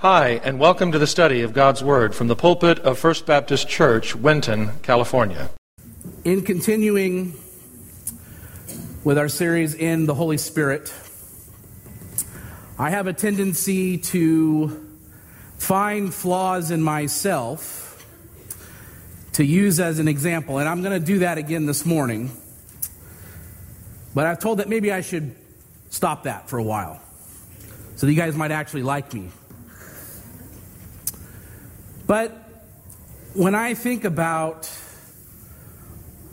Hi, and welcome to the study of God's Word from the pulpit of First Baptist Church, Winton, California. In continuing with our series in the Holy Spirit, I have a tendency to find flaws in myself to use as an example, and I'm going to do that again this morning. But I've told that maybe I should stop that for a while so that you guys might actually like me but when I think about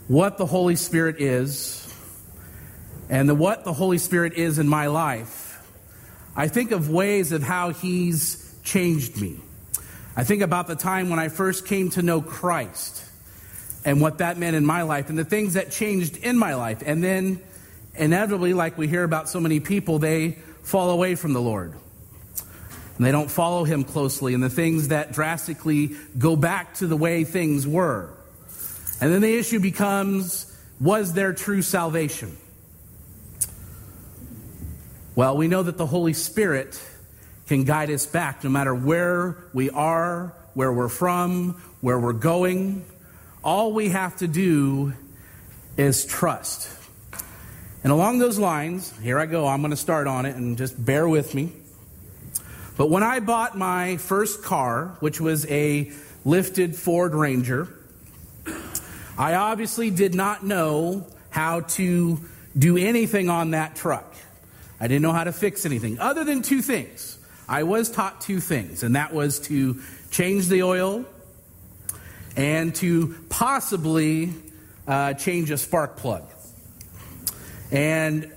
what the Holy Spirit is and the, what the Holy Spirit is in my life, I think of ways of how He's changed me. I think about the time when I first came to know Christ and what that meant in my life and the things that changed in my life. And then, inevitably, like we hear about so many people, they fall away from the Lord and they don't follow him closely, and the things that drastically go back to the way things were. And then the issue becomes was there true salvation? Well, we know that the Holy Spirit can guide us back no matter where we are, where we're from, where we're going. All we have to do is trust. And along those lines, here I go, I'm going to start on it and just bear with me. But when I bought my first car, which was a lifted Ford Ranger, I obviously did not know how to do anything on that truck. I didn't know how to fix anything other than two things. I was taught two things, and that was to change the oil and to possibly uh, change a spark plug. And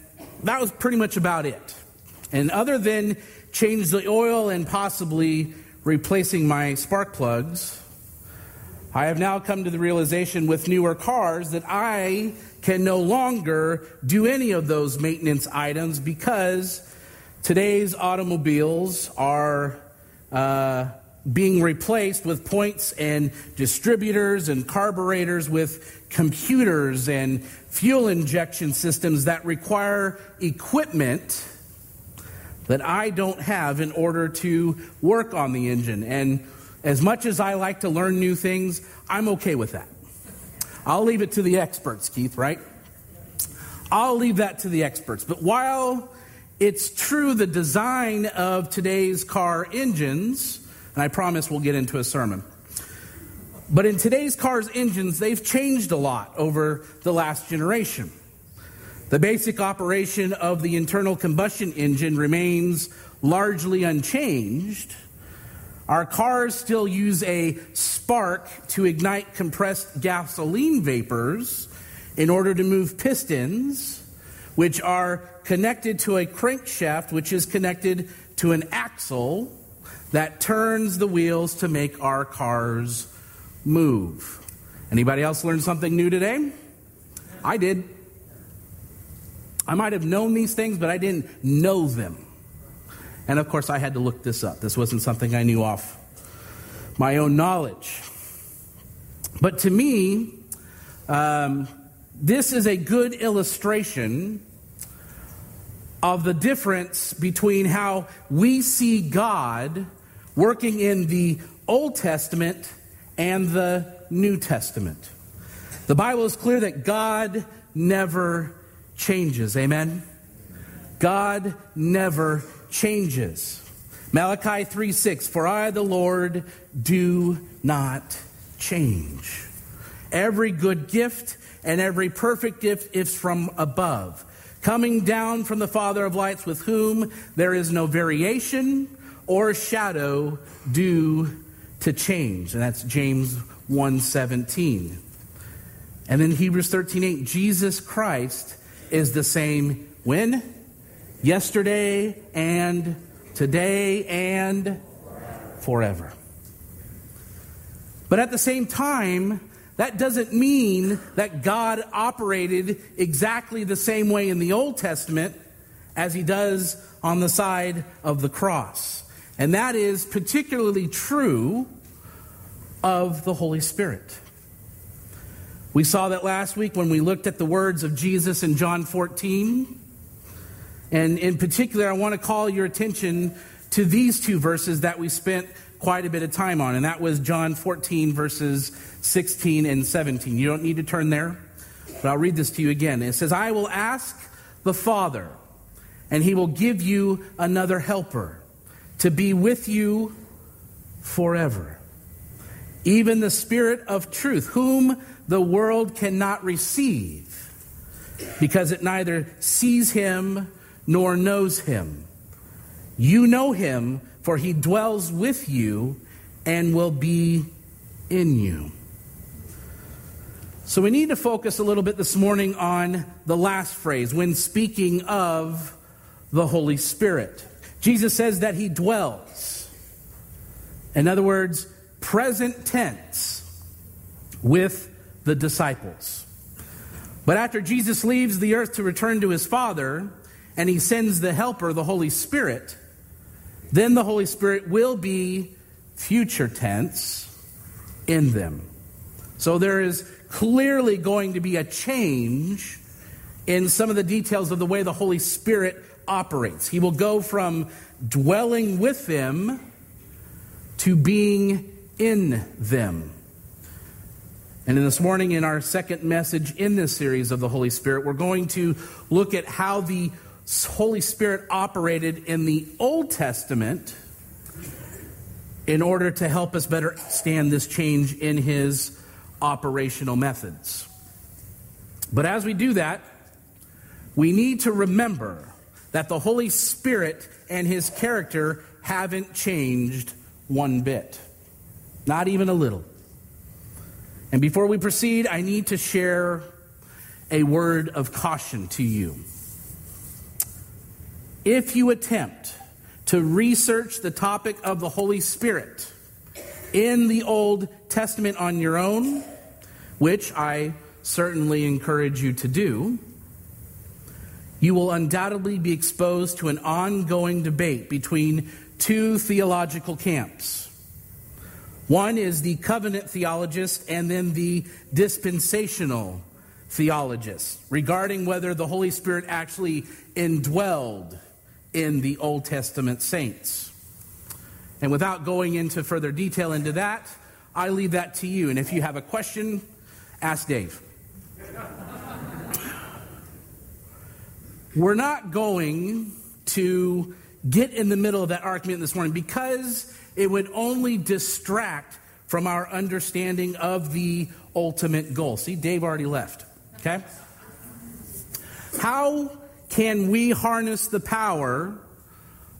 that was pretty much about it. And other than change the oil and possibly replacing my spark plugs, I have now come to the realization with newer cars that I can no longer do any of those maintenance items because today's automobiles are uh, being replaced with points and distributors and carburetors with computers and fuel injection systems that require equipment that I don't have in order to work on the engine. And as much as I like to learn new things, I'm okay with that. I'll leave it to the experts, Keith, right? I'll leave that to the experts. But while it's true the design of today's car engines, and I promise we'll get into a sermon. But in today's car's engines, they've changed a lot over the last generation. The basic operation of the internal combustion engine remains largely unchanged. Our cars still use a spark to ignite compressed gasoline vapors in order to move pistons, which are connected to a crankshaft, which is connected to an axle that turns the wheels to make our cars move. Anybody else learn something new today? I did. I might have known these things, but I didn't know them. And of course, I had to look this up. This wasn't something I knew off my own knowledge. But to me, um, this is a good illustration of the difference between how we see God working in the Old Testament and the New Testament. The Bible is clear that God never changes. Amen? God never changes. Malachi 3 6, for I, the Lord, do not change. Every good gift and every perfect gift is from above, coming down from the Father of lights, with whom there is no variation or shadow due to change. And that's James 1:17. And then Hebrews 13:8, Jesus Christ is the same when? Yesterday and today and forever. But at the same time, that doesn't mean that God operated exactly the same way in the Old Testament as he does on the side of the cross. And that is particularly true of the Holy Spirit. We saw that last week when we looked at the words of Jesus in John 14. And in particular, I want to call your attention to these two verses that we spent quite a bit of time on, and that was John 14, verses 16 and 17. You don't need to turn there, but I'll read this to you again. It says, I will ask the Father, and he will give you another helper to be with you forever. Even the Spirit of truth, whom the world cannot receive, because it neither sees him nor knows him. You know him, for he dwells with you and will be in you. So we need to focus a little bit this morning on the last phrase when speaking of the Holy Spirit. Jesus says that he dwells. In other words, present tense with the disciples. But after Jesus leaves the earth to return to his Father, and he sends the Helper, the Holy Spirit, then the Holy Spirit will be future tense in them. So there is clearly going to be a change in some of the details of the way the Holy Spirit operates. He will go from dwelling with them to being in them. And in this morning, in our second message in this series of the Holy Spirit, we're going to look at how the Holy Spirit operated in the Old Testament in order to help us better understand this change in his operational methods. But as we do that, we need to remember that the Holy Spirit and his character haven't changed one bit, not even a little. And before we proceed, I need to share a word of caution to you. If you attempt to research the topic of the Holy Spirit in the Old Testament on your own, which I certainly encourage you to do, you will undoubtedly be exposed to an ongoing debate between two theological camps. One is the covenant theologist and then the dispensational theologist regarding whether the Holy Spirit actually indwelled in the Old Testament saints. And without going into further detail into that, I leave that to you. And if you have a question, ask Dave. We're not going to get in the middle of that argument this morning because it would only distract from our understanding of the ultimate goal. See, Dave already left. Okay? How can we harness the power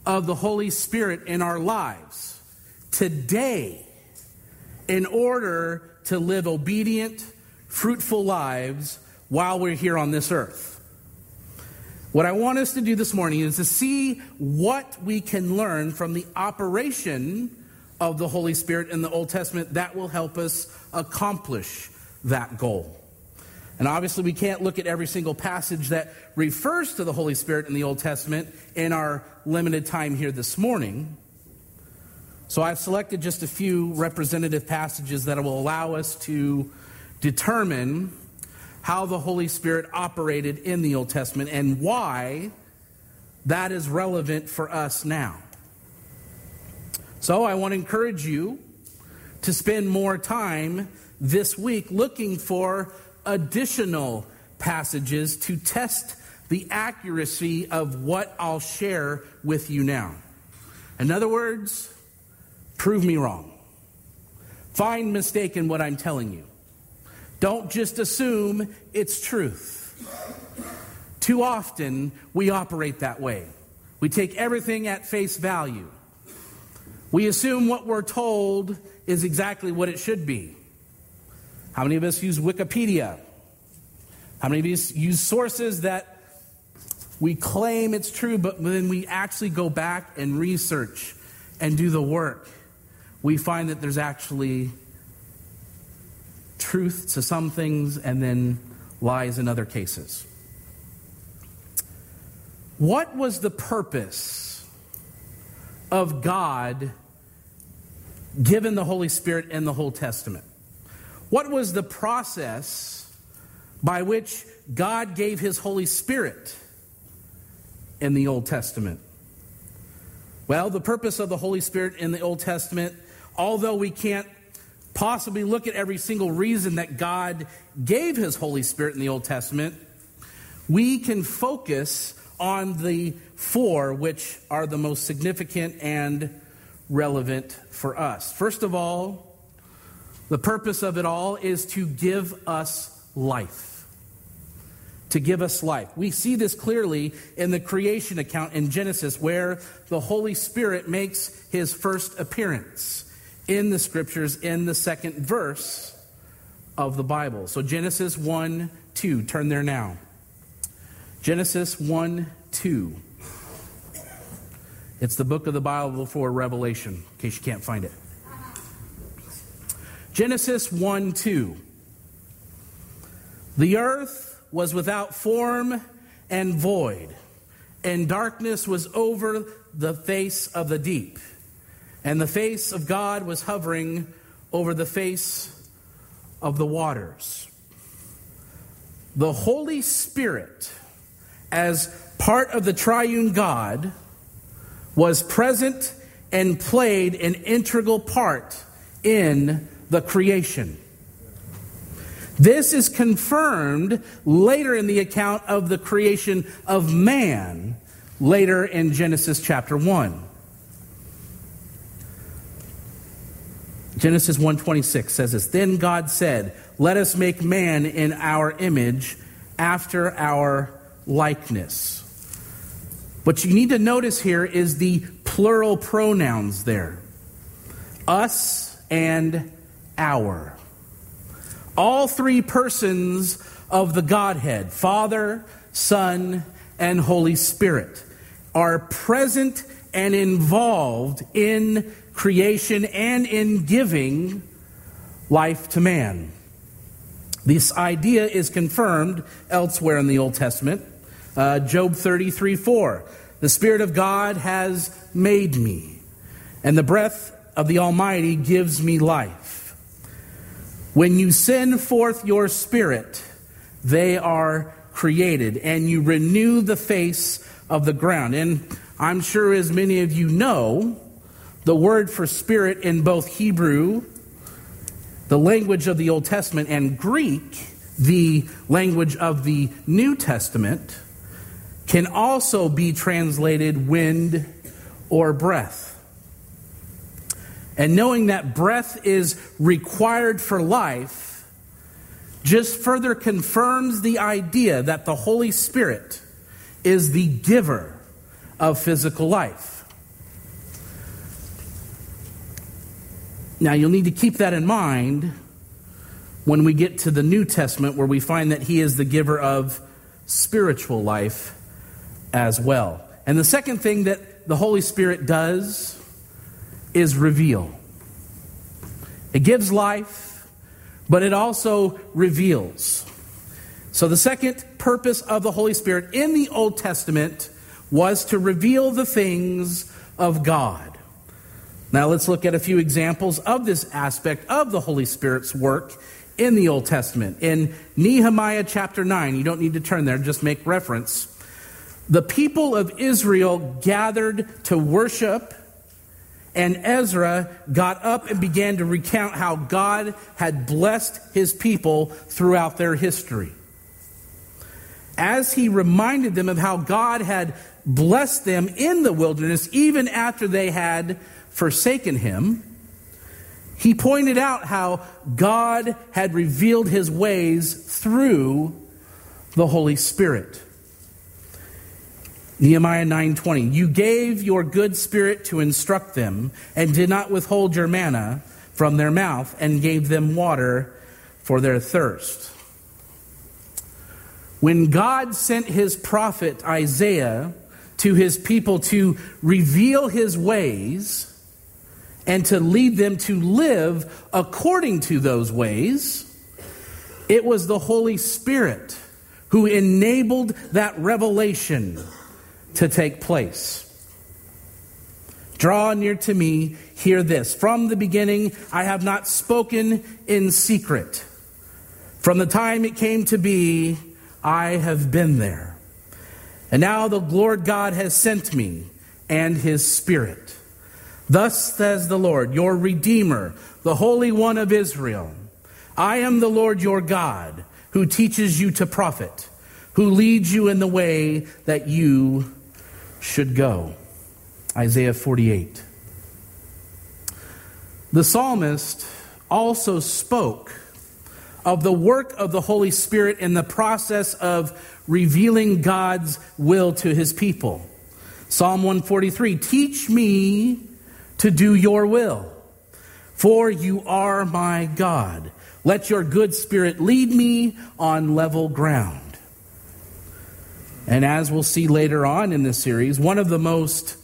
of the Holy Spirit in our lives today in order to live obedient, fruitful lives while we're here on this earth? What I want us to do this morning is to see what we can learn from the operation of the Holy Spirit in the Old Testament that will help us accomplish that goal. And obviously, we can't look at every single passage that refers to the Holy Spirit in the Old Testament in our limited time here this morning. So I've selected just a few representative passages that will allow us to determine how the Holy Spirit operated in the Old Testament and why that is relevant for us now. So I want to encourage you to spend more time this week looking for additional passages to test the accuracy of what I'll share with you now. In other words, prove me wrong. Find mistake in what I'm telling you. Don't just assume it's truth. Too often, we operate that way. We take everything at face value. We assume what we're told is exactly what it should be. How many of us use Wikipedia? How many of us use sources that we claim it's true, but then we actually go back and research and do the work? We find that there's actually truth to some things and then lies in other cases. What was the purpose of God given the Holy Spirit in the Old Testament? What was the process by which God gave his Holy Spirit in the Old Testament? Well, the purpose of the Holy Spirit in the Old Testament, although we can't possibly look at every single reason that God gave his Holy Spirit in the Old Testament, we can focus on the four which are the most significant and relevant for us. First of all, the purpose of it all is to give us life to give us life. We see this clearly in the creation account in Genesis, where the Holy Spirit makes his first appearance in the scriptures in the second verse of the Bible. So, Genesis 1 2, turn there now. Genesis 1 2. It's the book of the Bible before Revelation, in case you can't find it. Genesis 1 2. The earth was without form and void, and darkness was over the face of the deep, and the face of God was hovering over the face of the waters. The Holy Spirit, as part of the triune God, was present and played an integral part in the creation. This is confirmed later in the account of the creation of man, later in Genesis chapter 1. Genesis 1:26 says this, "Then God said, let us make man in our image after our likeness." What you need to notice here is the plural pronouns there. Us and our all three persons of the Godhead, Father, Son, and Holy Spirit, are present and involved in creation and in giving life to man. This idea is confirmed elsewhere in the Old Testament. Uh, Job 33 4. The Spirit of God has made me, and the breath of the Almighty gives me life. When you send forth your spirit, they are created, and you renew the face of the ground. And I'm sure, as many of you know, the word for spirit in both Hebrew, the language of the Old Testament, and Greek, the language of the New Testament, can also be translated wind or breath. And knowing that breath is required for life just further confirms the idea that the Holy Spirit is the giver of physical life. Now, you'll need to keep that in mind when we get to the New Testament, where we find that He is the giver of spiritual life as well. And the second thing that the Holy Spirit does is reveal. It gives life, but it also reveals. So, the second purpose of the Holy Spirit in the Old Testament was to reveal the things of God. Now, let's look at a few examples of this aspect of the Holy Spirit's work in the Old Testament. In Nehemiah chapter 9, you don't need to turn there, just make reference. The people of Israel gathered to worship and Ezra got up and began to recount how God had blessed his people throughout their history. As he reminded them of how God had blessed them in the wilderness, even after they had forsaken him, he pointed out how God had revealed his ways through the Holy Spirit. Nehemiah 9:20 You gave your good spirit to instruct them and did not withhold your manna from their mouth and gave them water for their thirst. When God sent his prophet Isaiah to his people to reveal his ways and to lead them to live according to those ways, it was the Holy Spirit who enabled that revelation to take place. Draw near to me, hear this. From the beginning, I have not spoken in secret. From the time it came to be, I have been there. And now the Lord God has sent me, and his Spirit. Thus says the Lord, your Redeemer, the Holy One of Israel I am the Lord your God, who teaches you to profit, who leads you in the way that you should go. Isaiah 48. The psalmist also spoke of the work of the Holy Spirit in the process of revealing God's will to his people. Psalm 143 Teach me to do your will, for you are my God. Let your good spirit lead me on level ground. And as we'll see later on in this series, one of the most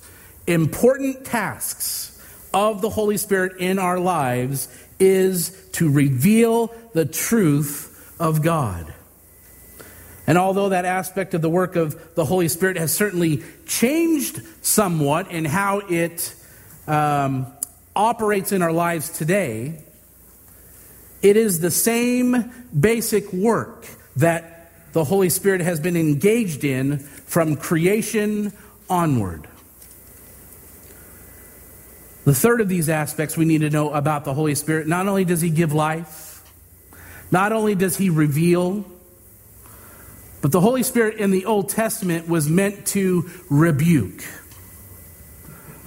important tasks of the Holy Spirit in our lives is to reveal the truth of God. And although that aspect of the work of the Holy Spirit has certainly changed somewhat in how it um, operates in our lives today, it is the same basic work that the Holy Spirit has been engaged in from creation onward. The third of these aspects we need to know about the Holy Spirit not only does he give life, not only does he reveal, but the Holy Spirit in the Old Testament was meant to rebuke.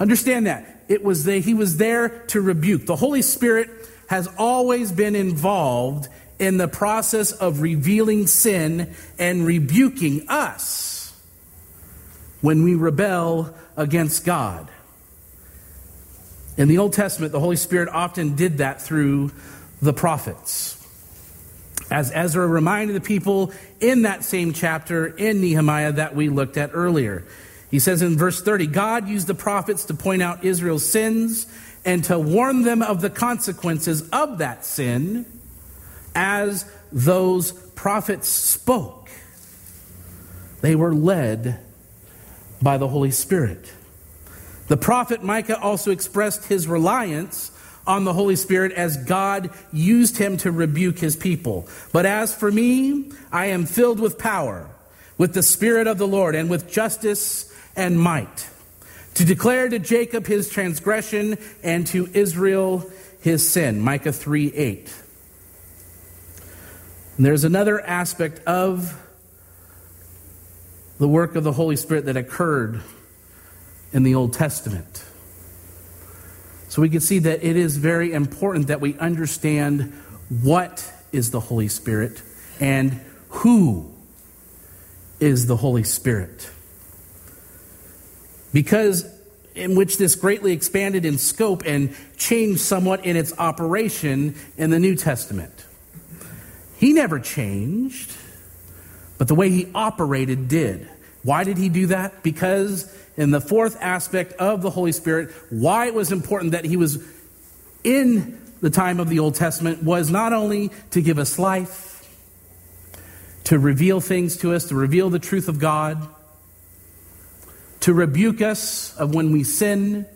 Understand that. It was the, he was there to rebuke. The Holy Spirit has always been involved in the process of revealing sin and rebuking us when we rebel against God. In the Old Testament, the Holy Spirit often did that through the prophets. As Ezra reminded the people in that same chapter in Nehemiah that we looked at earlier. He says in verse 30 God used the prophets to point out Israel's sins and to warn them of the consequences of that sin as those prophets spoke. They were led by the Holy Spirit. The prophet Micah also expressed his reliance on the Holy Spirit as God used him to rebuke his people. But as for me, I am filled with power, with the Spirit of the Lord, and with justice and might, to declare to Jacob his transgression and to Israel his sin. Micah 3 8. And there's another aspect of the work of the Holy Spirit that occurred in the Old Testament. So we can see that it is very important that we understand what is the Holy Spirit and who is the Holy Spirit. Because in which this greatly expanded in scope and changed somewhat in its operation in the New Testament. He never changed, but the way he operated did. Why did he do that? Because in the fourth aspect of the Holy Spirit, why it was important that he was in the time of the Old Testament was not only to give us life, to reveal things to us, to reveal the truth of God, to rebuke us of when we sin,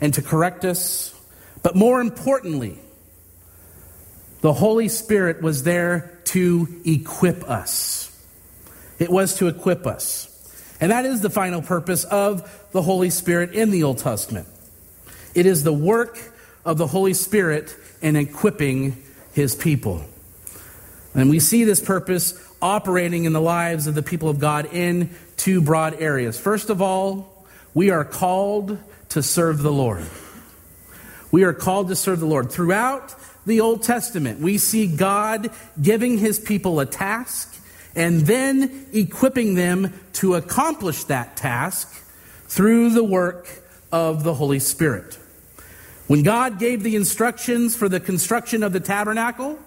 and to correct us, but more importantly, the Holy Spirit was there to equip us. It was to equip us. And that is the final purpose of the Holy Spirit in the Old Testament. It is the work of the Holy Spirit in equipping his people. And we see this purpose operating in the lives of the people of God in two broad areas. First of all, we are called to serve the Lord. We are called to serve the Lord. Throughout the Old Testament, we see God giving his people a task and then equipping them to accomplish that task through the work of the Holy Spirit. When God gave the instructions for the construction of the tabernacle,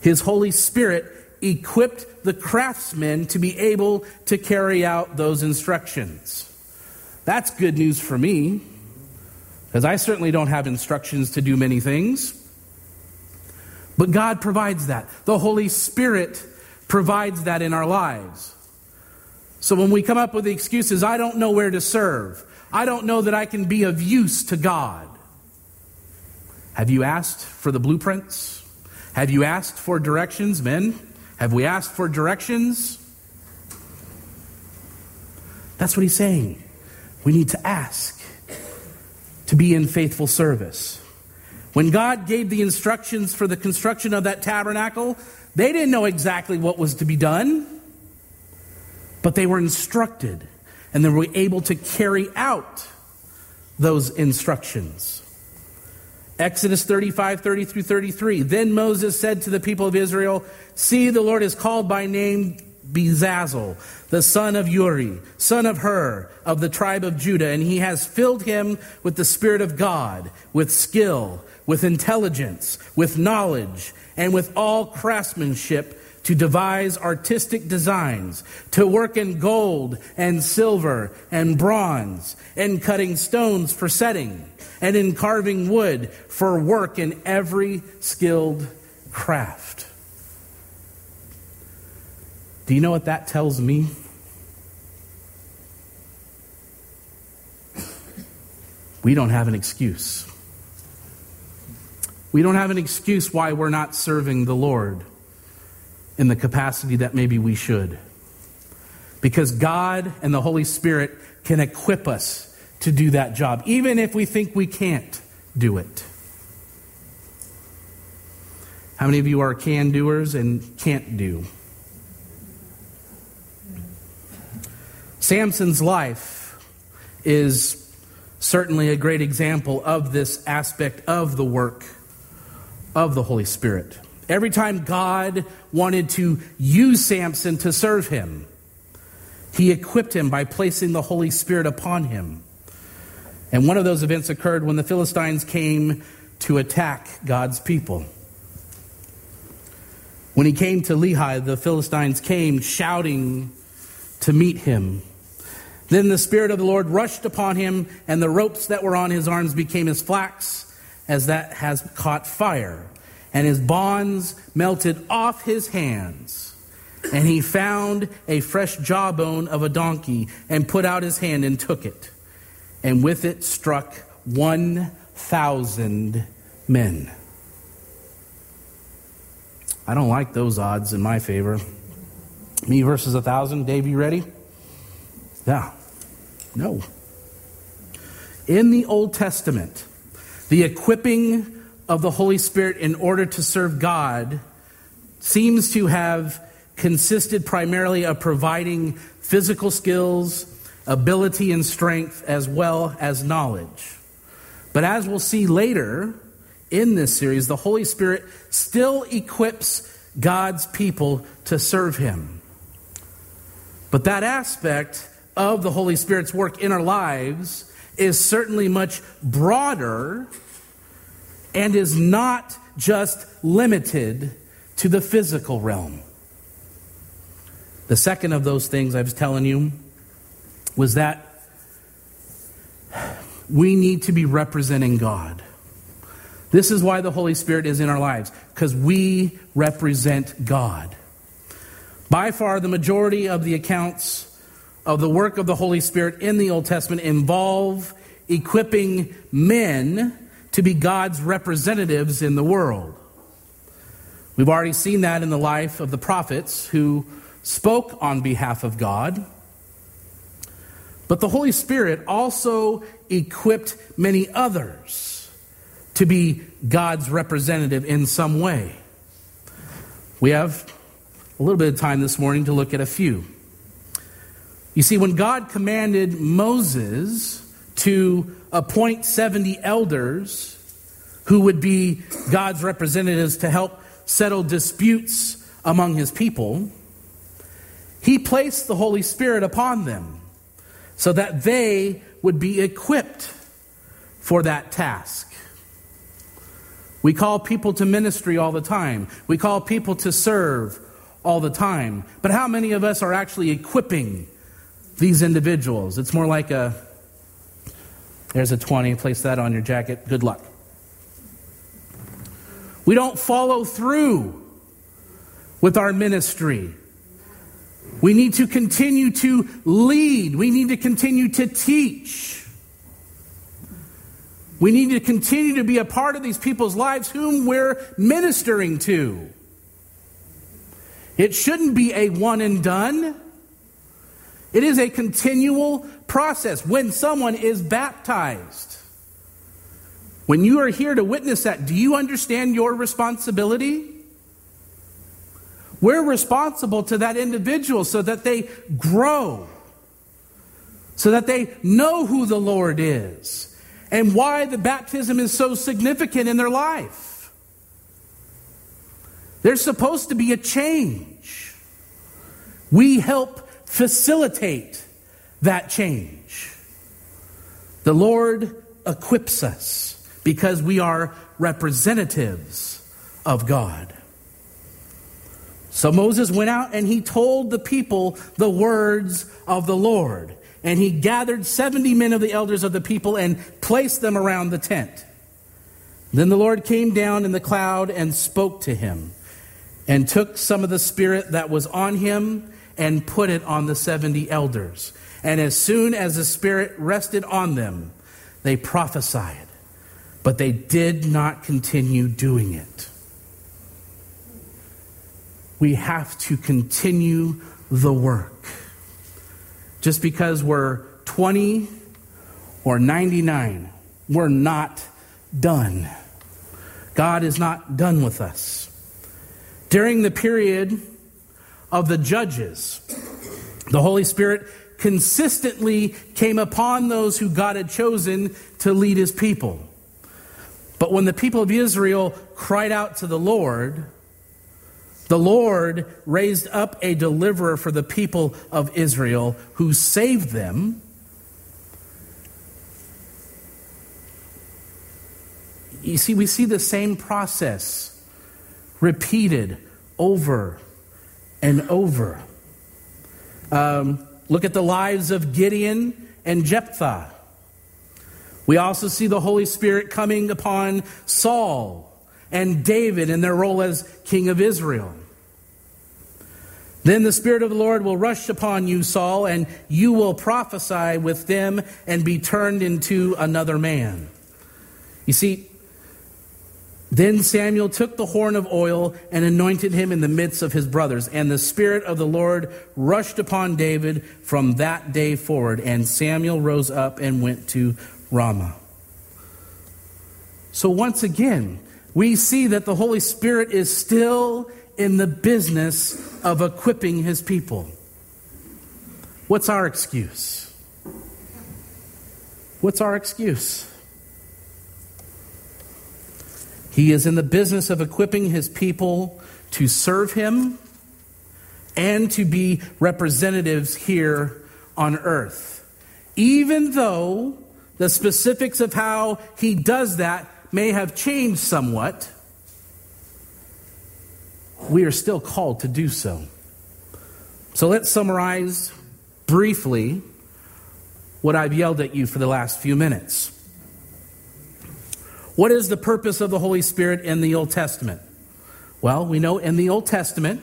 his Holy Spirit equipped the craftsmen to be able to carry out those instructions. That's good news for me, because I certainly don't have instructions to do many things. But God provides that. The Holy Spirit provides that in our lives. So when we come up with the excuses, I don't know where to serve, I don't know that I can be of use to God. Have you asked for the blueprints? Have you asked for directions, men? Have we asked for directions? That's what he's saying. We need to ask to be in faithful service. When God gave the instructions for the construction of that tabernacle, they didn't know exactly what was to be done, but they were instructed and they were able to carry out those instructions. Exodus 35, 30 through 33. Then Moses said to the people of Israel, See, the Lord is called by name Bezalel, the son of Uri, son of Hur, of the tribe of Judah, and he has filled him with the Spirit of God, with skill, with intelligence, with knowledge, and with all craftsmanship to devise artistic designs, to work in gold and silver and bronze, and cutting stones for setting, and in carving wood for work in every skilled craft. Do you know what that tells me? We don't have an excuse. We don't have an excuse why we're not serving the Lord in the capacity that maybe we should. Because God and the Holy Spirit can equip us to do that job, even if we think we can't do it. How many of you are can doers and can't do? Samson's life is certainly a great example of this aspect of the work of the Holy Spirit. Every time God wanted to use Samson to serve him, he equipped him by placing the Holy Spirit upon him. And one of those events occurred when the Philistines came to attack God's people. When he came to Lehi, the Philistines came shouting to meet him. Then the Spirit of the Lord rushed upon him, and the ropes that were on his arms became as flax as that has caught fire and his bonds melted off his hands. And he found a fresh jawbone of a donkey and put out his hand and took it. And with it struck 1,000 men. I don't like those odds in my favor. Me versus a thousand. Dave, you ready? Yeah. No. In the Old Testament, the equipping of the Holy Spirit in order to serve God seems to have consisted primarily of providing physical skills, ability, and strength, as well as knowledge. But as we'll see later in this series, the Holy Spirit still equips God's people to serve Him. But that aspect of the Holy Spirit's work in our lives is certainly much broader and is not just limited to the physical realm. The second of those things I was telling you was that we need to be representing God. This is why the Holy Spirit is in our lives, because we represent God. By far, the majority of the accounts of the work of the Holy Spirit in the Old Testament involve equipping men to be God's representatives in the world. We've already seen that in the life of the prophets who spoke on behalf of God. But the Holy Spirit also equipped many others to be God's representative in some way. We have a little bit of time this morning to look at a few. You see, when God commanded Moses to appoint 70 elders who would be God's representatives to help settle disputes among his people, he placed the Holy Spirit upon them so that they would be equipped for that task. We call people to ministry all the time. We call people to serve all the time. But how many of us are actually equipping these individuals? It's more like a there's a 20. Place that on your jacket. Good luck. We don't follow through with our ministry. We need to continue to lead. We need to continue to teach. We need to continue to be a part of these people's lives whom we're ministering to. It shouldn't be a one and done. It is a continual process when someone is baptized. When you are here to witness that, do you understand your responsibility? We're responsible to that individual so that they grow, so that they know who the Lord is and why the baptism is so significant in their life. There's supposed to be a change. We help facilitate that change. The Lord equips us because we are representatives of God. So Moses went out and he told the people the words of the Lord. And he gathered 70 men of the elders of the people and placed them around the tent. Then the Lord came down in the cloud and spoke to him, and took some of the spirit that was on him and put it on the 70 elders. And as soon as the spirit rested on them, they prophesied but they did not continue doing it. We have to continue the work. Just because we're 20 or 99, we're not done. God is not done with us. During the period of the judges, the Holy Spirit consistently came upon those who God had chosen to lead his people. But when the people of Israel cried out to the Lord, the Lord raised up a deliverer for the people of Israel who saved them. You see, we see the same process repeated over and over. Um, look at the lives of Gideon and Jephthah. We also see the Holy Spirit coming upon Saul and David in their role as king of Israel. Then the Spirit of the Lord will rush upon you, Saul, and you will prophesy with them and be turned into another man. You see, then Samuel took the horn of oil and anointed him in the midst of his brothers. And the Spirit of the Lord rushed upon David from that day forward. And Samuel rose up and went to Ramah. So once again, we see that the Holy Spirit is still in the business of equipping his people. What's our excuse? What's our excuse? He is in the business of equipping his people to serve him and to be representatives here on earth. Even though the specifics of how he does that may have changed somewhat. We are still called to do so. So let's summarize briefly what I've yelled at you for the last few minutes. What is the purpose of the Holy Spirit in the Old Testament? Well, we know in the Old Testament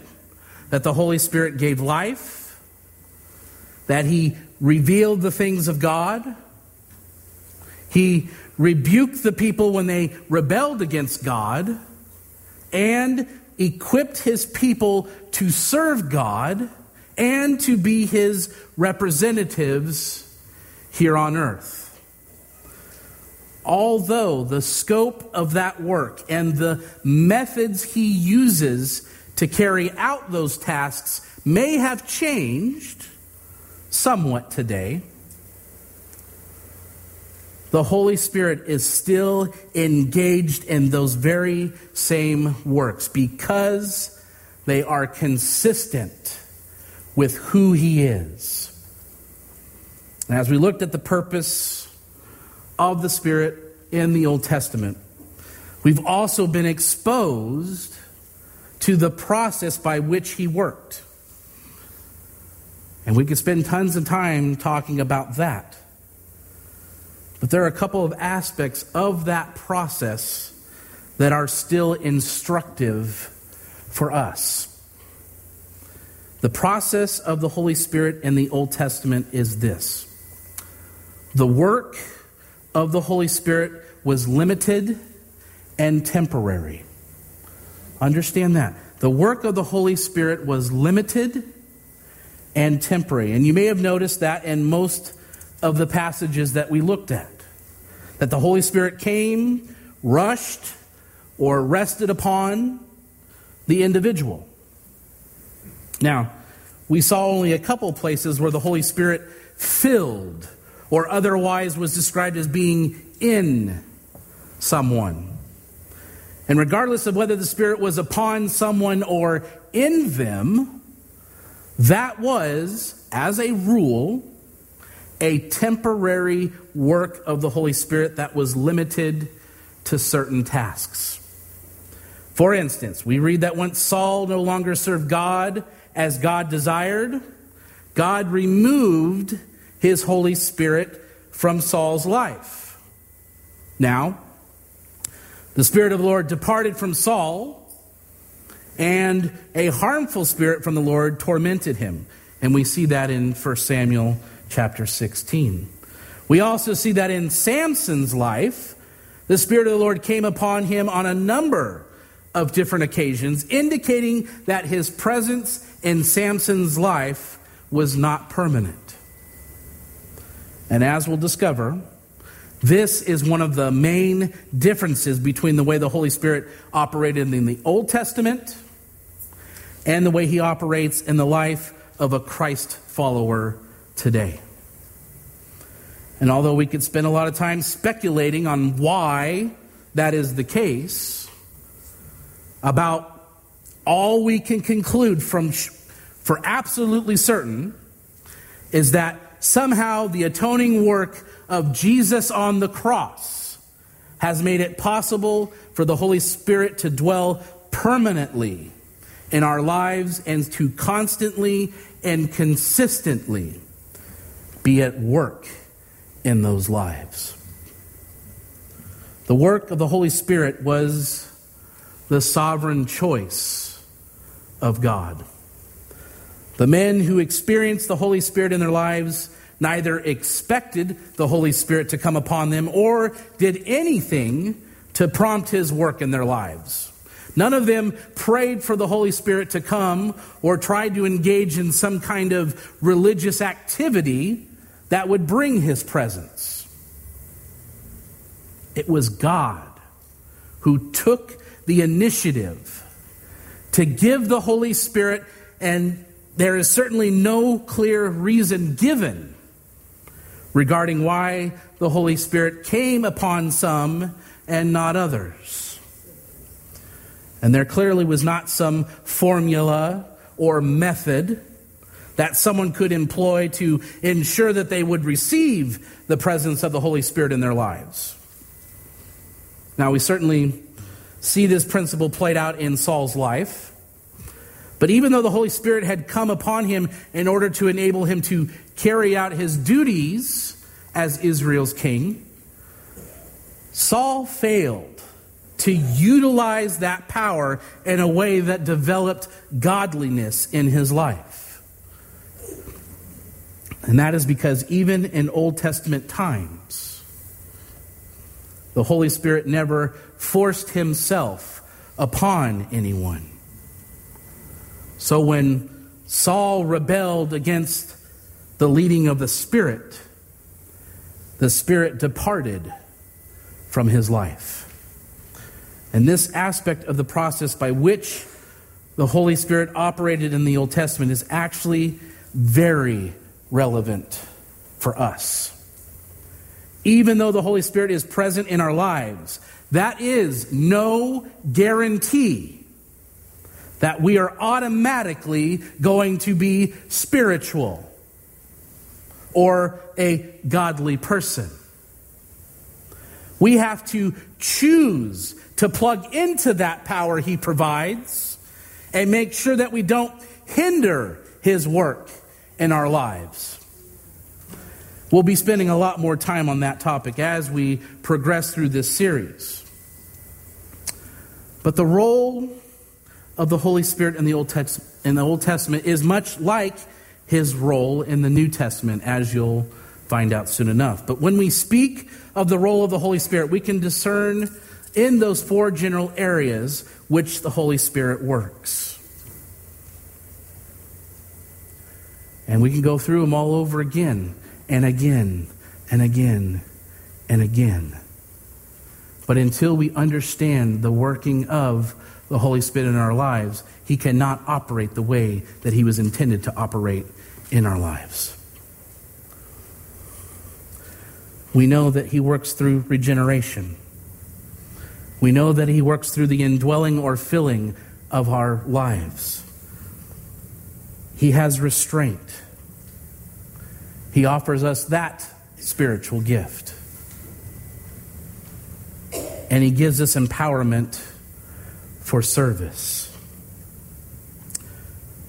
that the Holy Spirit gave life, that he revealed the things of God, he rebuked the people when they rebelled against God and equipped his people to serve God and to be his representatives here on earth. Although the scope of that work and the methods he uses to carry out those tasks may have changed somewhat today, the Holy Spirit is still engaged in those very same works because they are consistent with who He is. And as we looked at the purpose of the Spirit in the Old Testament, we've also been exposed to the process by which He worked. And we could spend tons of time talking about that. But there are a couple of aspects of that process that are still instructive for us. The process of the Holy Spirit in the Old Testament is this the work of the Holy Spirit was limited and temporary. Understand that. The work of the Holy Spirit was limited and temporary. And you may have noticed that in most of the passages that we looked at. That the Holy Spirit came, rushed, or rested upon the individual. Now, we saw only a couple places where the Holy Spirit filled or otherwise was described as being in someone. And regardless of whether the Spirit was upon someone or in them, that was, as a rule, a temporary work of the Holy Spirit that was limited to certain tasks. For instance, we read that once Saul no longer served God as God desired, God removed his Holy Spirit from Saul's life. Now, the Spirit of the Lord departed from Saul, and a harmful spirit from the Lord tormented him. And we see that in 1 Samuel chapter 16. We also see that in Samson's life, the Spirit of the Lord came upon him on a number of different occasions, indicating that his presence in Samson's life was not permanent. And as we'll discover, this is one of the main differences between the way the Holy Spirit operated in the Old Testament and the way he operates in the life of a Christ follower today. And although we could spend a lot of time speculating on why that is the case, about all we can conclude from for absolutely certain is that somehow the atoning work of Jesus on the cross has made it possible for the Holy Spirit to dwell permanently in our lives and to constantly and consistently be at work in those lives. The work of the Holy Spirit was the sovereign choice of God. The men who experienced the Holy Spirit in their lives neither expected the Holy Spirit to come upon them or did anything to prompt his work in their lives. None of them prayed for the Holy Spirit to come or tried to engage in some kind of religious activity that would bring his presence. It was God who took the initiative to give the Holy Spirit, and there is certainly no clear reason given regarding why the Holy Spirit came upon some and not others. And there clearly was not some formula or method that someone could employ to ensure that they would receive the presence of the Holy Spirit in their lives. Now, we certainly see this principle played out in Saul's life. But even though the Holy Spirit had come upon him in order to enable him to carry out his duties as Israel's king, Saul failed to utilize that power in a way that developed godliness in his life. And that is because even in Old Testament times, the Holy Spirit never forced himself upon anyone. So when Saul rebelled against the leading of the Spirit, the Spirit departed from his life. And this aspect of the process by which the Holy Spirit operated in the Old Testament is actually very relevant for us. Even though the Holy Spirit is present in our lives, that is no guarantee that we are automatically going to be spiritual or a godly person. We have to choose to plug into that power He provides and make sure that we don't hinder His work in our lives. We'll be spending a lot more time on that topic as we progress through this series. But the role of the Holy Spirit in the Old, Text, in the Old Testament is much like his role in the New Testament, as you'll find out soon enough. But when we speak of the role of the Holy Spirit, we can discern in those four general areas which the Holy Spirit works. And we can go through them all over again and again and again and again. But until we understand the working of the Holy Spirit in our lives, He cannot operate the way that He was intended to operate in our lives. We know that He works through regeneration. We know that He works through the indwelling or filling of our lives. He has restraint. He offers us that spiritual gift. And He gives us empowerment for service.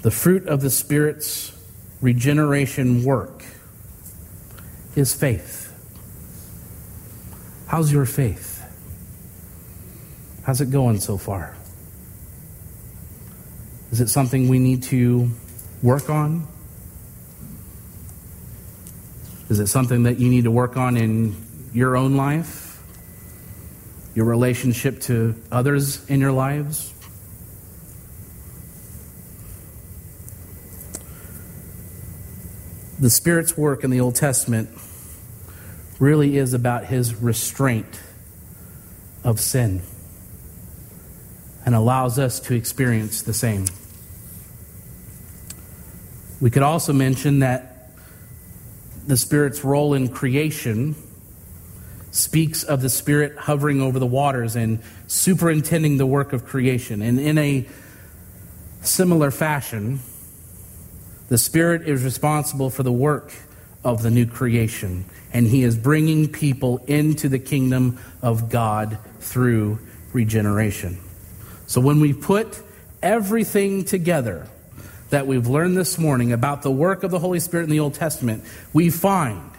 The fruit of the Spirit's regeneration work is faith. How's your faith? How's it going so far? Is it something we need to work on? Is it something that you need to work on in your own life? Your relationship to others in your lives? The Spirit's work in the Old Testament really is about his restraint of sin and allows us to experience the same. We could also mention that the Spirit's role in creation speaks of the Spirit hovering over the waters and superintending the work of creation. And in a similar fashion, the Spirit is responsible for the work of the new creation, and He is bringing people into the kingdom of God through regeneration. So when we put everything together that we've learned this morning about the work of the Holy Spirit in the Old Testament, we find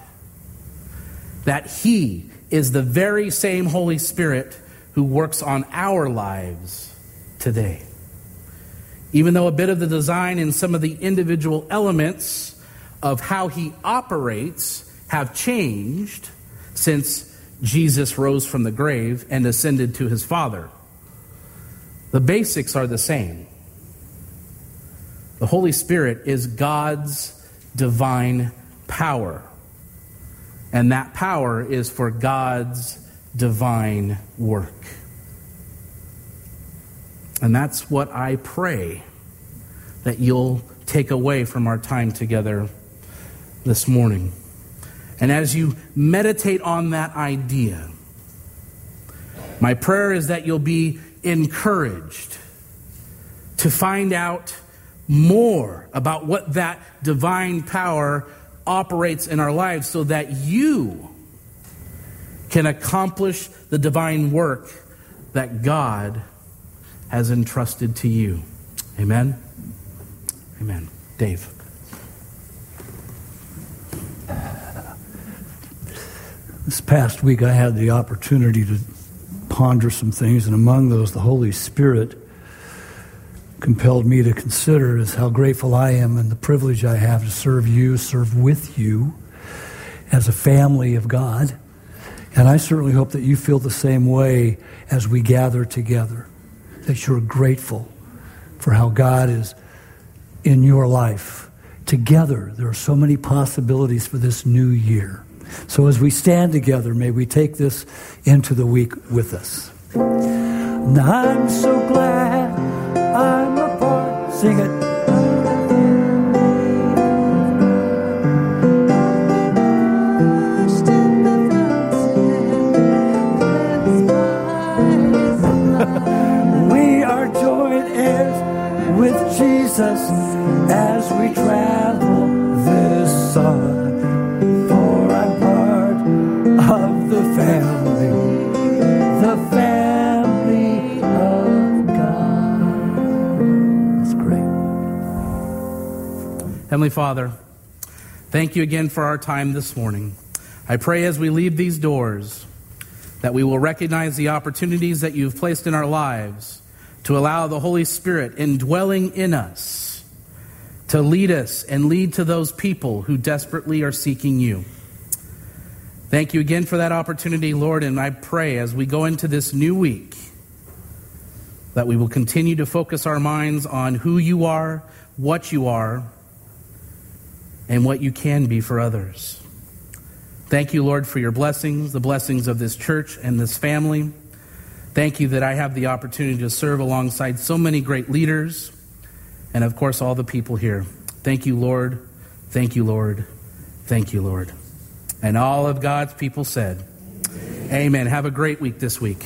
that He is the very same Holy Spirit who works on our lives today. Even though a bit of the design and some of the individual elements of how He operates have changed since Jesus rose from the grave and ascended to His Father. The basics are the same. The Holy Spirit is God's divine power. And that power is for God's divine work. And that's what I pray that you'll take away from our time together this morning. And as you meditate on that idea, my prayer is that you'll be encouraged to find out more about what that divine power operates in our lives so that you can accomplish the divine work that God has entrusted to you. Amen. Amen. Dave. This past week, I had the opportunity to ponder some things, and among those, the Holy Spirit compelled me to consider is how grateful I am and the privilege I have to serve you, serve with you as a family of God. And I certainly hope that you feel the same way as we gather together, that you're grateful for how God is in your life. Together, there are so many possibilities for this new year. So as we stand together, may we take this into the week with us. I'm so glad. Sing it. we are joined heirs with Jesus as we travel Heavenly Father, thank you again for our time this morning. I pray as we leave these doors that we will recognize the opportunities that you've placed in our lives to allow the Holy Spirit indwelling in us to lead us and lead to those people who desperately are seeking you. Thank you again for that opportunity, Lord, and I pray as we go into this new week that we will continue to focus our minds on who you are, what you are, and what you can be for others. Thank you, Lord, for your blessings, the blessings of this church and this family. Thank you that I have the opportunity to serve alongside so many great leaders and, of course, all the people here. Thank you, Lord. Thank you, Lord. Thank you, Lord. And all of God's people said, Amen. Have a great week this week.